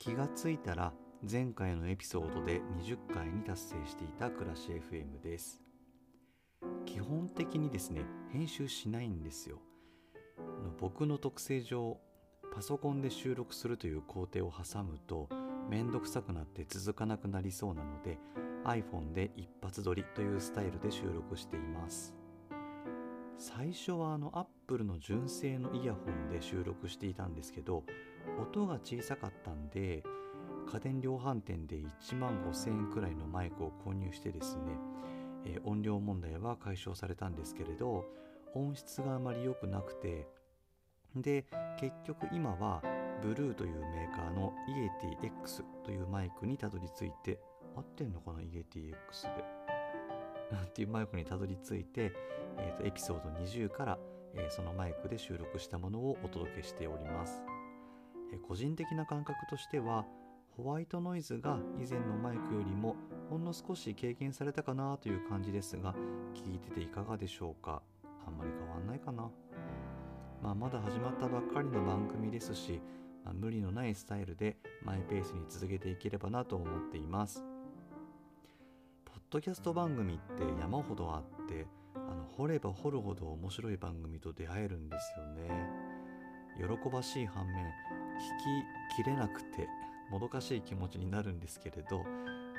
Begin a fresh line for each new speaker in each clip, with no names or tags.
気がついたら前回のエピソードで20回に達成していた暮らし FM です。基本的にですね編集しないんですよ。僕の特性上パソコンで収録するという工程を挟むとめんどくさくなって続かなくなりそうなので iPhone で一発撮りというスタイルで収録しています。最初はあの Apple の純正のイヤホンで収録していたんですけど音が小さかったんで家電量販店で1万5000円くらいのマイクを購入してですね、えー、音量問題は解消されたんですけれど音質があまり良くなくてで結局今はブルーというメーカーのイエティ X というマイクにたどり着いて合ってんのかなイエティ X で。っていうマイクにたどり着いて、えーと、エピソード20から、えー、そのマイクで収録したものをお届けしております、個人的な感覚としてはホワイトノイズが以前のマイクよりもほんの少し軽減されたかなという感じですが聞いてていかがでしょうか？あんまり変わんないかな。まあ、まだ始まったばっかりの番組ですし、まあ、無理のないスタイルでマイペースに続けていければなと思っています。ポッドキャスト番組って山ほどあってあの掘れば掘るほど面白い番組と出会えるんですよね。喜ばしい反面聞ききれなくてもどかしい気持ちになるんですけれど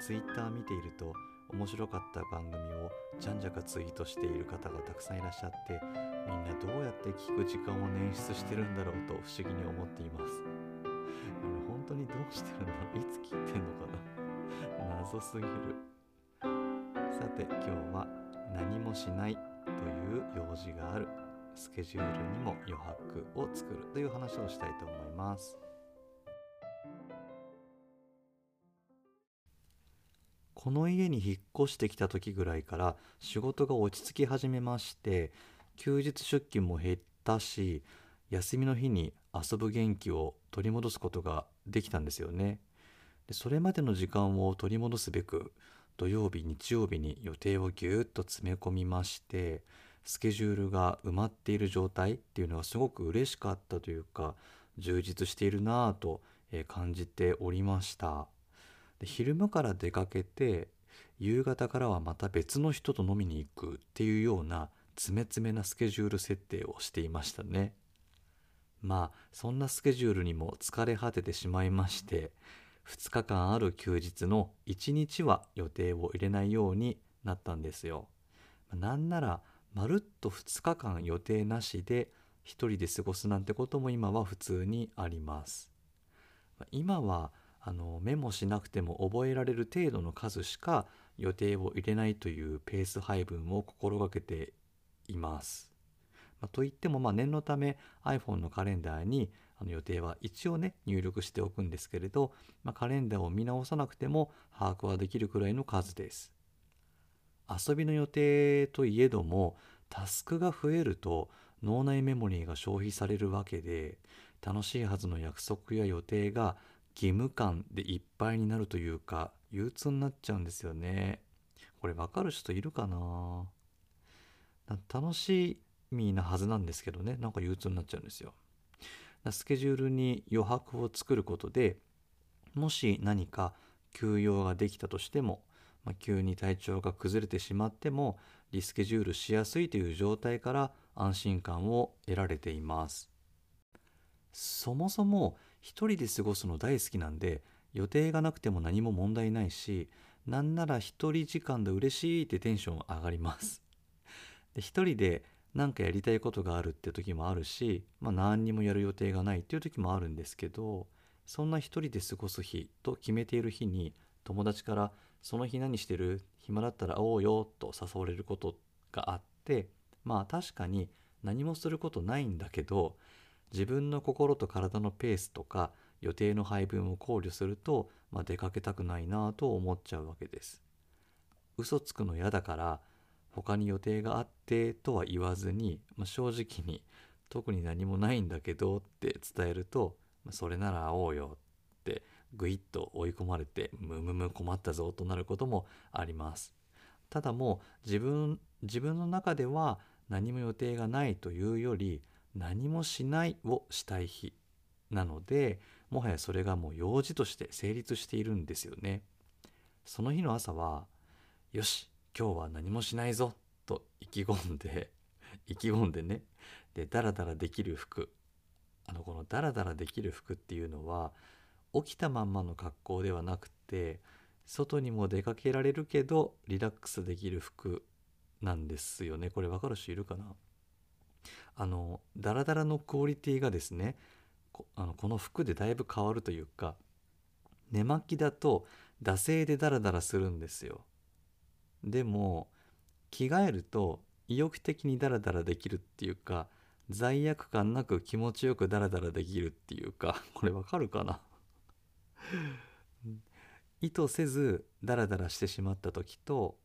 Twitter 見ていると面白かった番組をじゃんじゃかツイートしている方がたくさんいらっしゃってみんなどうやって聞く時間を捻出してるんだろうと不思議に思っています。本当にどうしてるんだろういつ聞いてんのかな？謎すぎる。さて今日は何もしないという用事がある。スケジュールにも余白を作るという話をしたいと思います。この家に引っ越してきた時ぐらいから仕事が落ち着き始めまして休日出勤も減ったし休みの日に遊ぶ元気を取り戻すことができたんですよね。でそれまでの時間を取り戻すべく土曜日日曜日に予定をぎゅっと詰め込みましてスケジュールが埋まっている状態っていうのはすごく嬉しかったというか充実しているなぁと感じておりました。で昼間から出かけて夕方からはまた別の人と飲みに行くっていうような詰め詰めなスケジュール設定をしていましたね。まあそんなスケジュールにも疲れ果ててしまいまして2日間ある休日の1日は予定を入れないようになったんですよ。なんならまるっと2日間予定なしで一人で過ごすなんてことも今は普通にあります今はあのメモしなくても覚えられる程度の数しか予定を入れないというペース配分を心がけています。まあ、といってもまあ念のため iPhone のカレンダーにあの予定は一応ね入力しておくんですけれど、まあ、カレンダーを見直さなくても把握はできるくらいの数です。遊びの予定といえどもタスクが増えると脳内メモリーが消費されるわけで楽しいはずの約束や予定が義務感でいっぱいになるというか憂鬱になっちゃうんですよね。これわかる人いるかな？楽しみなはずなんですけどね。なんか憂鬱になっちゃうんですよ。スケジュールに余白を作ることでもし何か休養ができたとしても、まあ、急に体調が崩れてしまってもリスケジュールしやすいという状態から安心感を得られています。そもそも一人で過ごすの大好きなんで予定がなくても何も問題ないしなんなら一人時間で嬉しいってテンション上がります。で一人で何かやりたいことがあるって時もあるし、まあ、何にもやる予定がないっていう時もあるんですけどそんな一人で過ごす日と決めている日に友達から「その日何してる？暇だったら会おうよ」と誘われることがあってまあ確かに何もすることないんだけど自分の心と体のペースとか予定の配分を考慮すると、まあ、出かけたくないなと思っちゃうわけです。嘘つくの嫌だから他に予定があってとは言わずに、まあ、正直に特に何もないんだけどって伝えると、まあ、それなら会おうよってぐいっと追い込まれてムムム困ったぞとなることもあります。ただもう自分自分の中では何も予定がないというより何もしないをしたい日なのでもはやそれがもう用事として成立しているんですよねその日の朝はよし今日は何もしないぞと意気込んで 意気込んでねでダラダラできる服あのこのダラダラできる服っていうのは起きたまんまの格好ではなくて外にも出かけられるけどリラックスできる服なんですよね。これ分かる人いるかな？あのダラダラのクオリティがですねこあのこの服でだいぶ変わるというか寝巻きだと惰性でダラダラするんですよ。でも着替えると意欲的にダラダラできるっていうか罪悪感なく気持ちよくダラダラできるっていうかこれわかるかな？意図せずダラダラしてしまった時と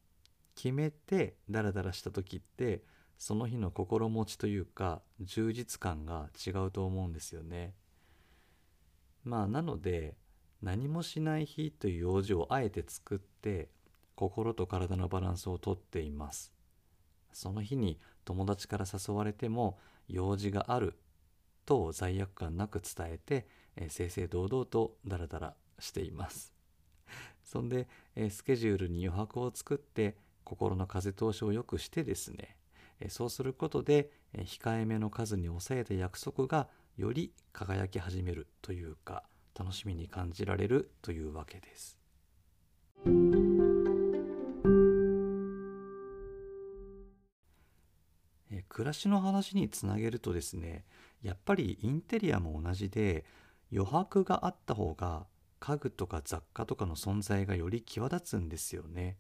決めてダラダラした時ってその日の心持ちというか充実感が違うと思うんですよね。まあなので何もしない日という用事をあえて作って心と体のバランスをとっています。その日に友達から誘われても用事があると罪悪感なく伝えて、えー、正々堂々とダラダラしています。そんで、えー、スケジュールに余白を作って心の風通しを良くしてですね、えー、そうすることで、え控えめの数に抑えた約束がより輝き始めるというか楽しみに感じられるというわけです。暮らしの話につなげるとですねやっぱりインテリアも同じで余白があった方が家具とか雑貨とかの存在がより際立つんですよね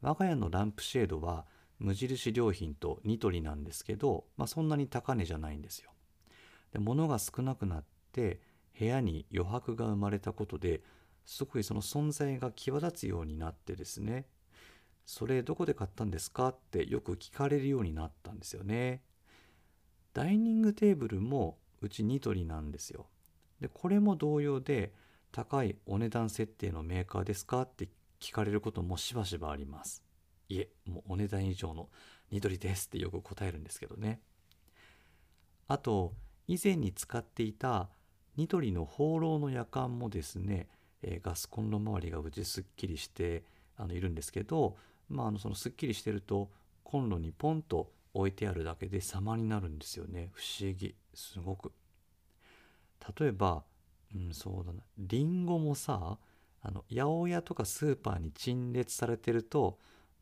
我が家のランプシェードは無印良品とニトリなんですけど、まあ、そんなに高値じゃないんですよで物が少なくなって部屋に余白が生まれたことですごいその存在が際立つようになってですねそれどこで買ったんですかってよく聞かれるようになったんですよね。ダイニングテーブルもうちニトリなんですよ。で、これも同様で高いお値段設定のメーカーですかって聞かれることもしばしばあります。いえ、もうお値段以上のニトリですってよく答えるんですけどね。あと、以前に使っていたニトリの放浪の夜間もですね、えー、ガスコンロ周りがうちすっきりしてあのいるんですけど、まあ、あのそのすっきりしてるとコンロにポンと置いてあるだけで様になるんですよね不思議すごく例えばうんそうだなりんごもさあの八百屋とかスーパーに陳列されてると、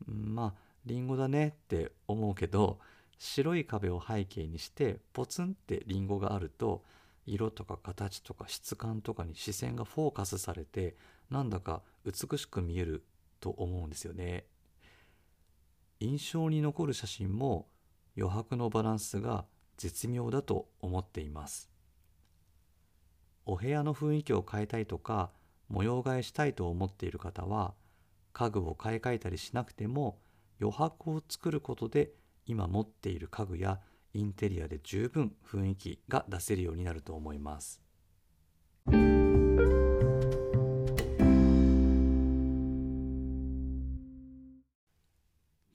うん、まありんごだねって思うけど白い壁を背景にしてポツンってりんごがあると色とか形とか質感とかに視線がフォーカスされてなんだか美しく見えると思うんですよね。印象に残る写真も余白のバランスが絶妙だと思っていますお部屋の雰囲気を変えたいとか模様替えしたいと思っている方は家具を買い替えたりしなくても余白を作ることで今持っている家具やインテリアで十分雰囲気が出せるようになると思います。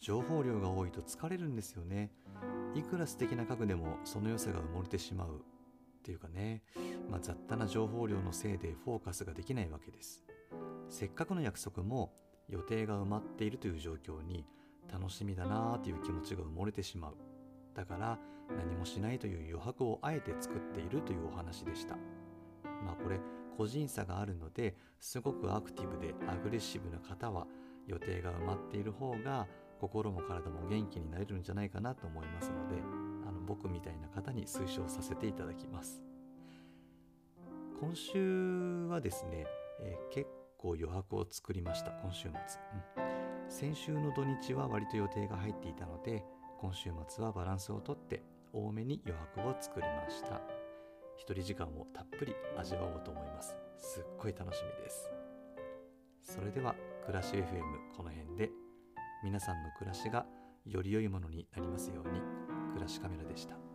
情報量が多いと疲れるんですよねいくら素敵な家具でもその良さが埋もれてしまうっていうかね、まあ、雑多な情報量のせいでフォーカスができないわけです。せっかくの約束も予定が埋まっているという状況に楽しみだなーという気持ちが埋もれてしまう。だから何もしないという余白をあえて作っているというお話でした。まあこれ個人差があるのですごくアクティブでアグレッシブな方は予定が埋まっている方が心も体も元気になれるんじゃないかなと思いますので僕みたいな方に推奨させていただきます。今週はですね、えー、結構余白を作りました。今週末、うん、先週の土日は割と予定が入っていたので今週末はバランスをとって多めに余白を作りました。一人時間をたっぷり味わおうと思います。すっごい楽しみです。それでは暮らし FM この辺で。皆さんの暮らしがより良いものになりますように。暮らしカメラでした。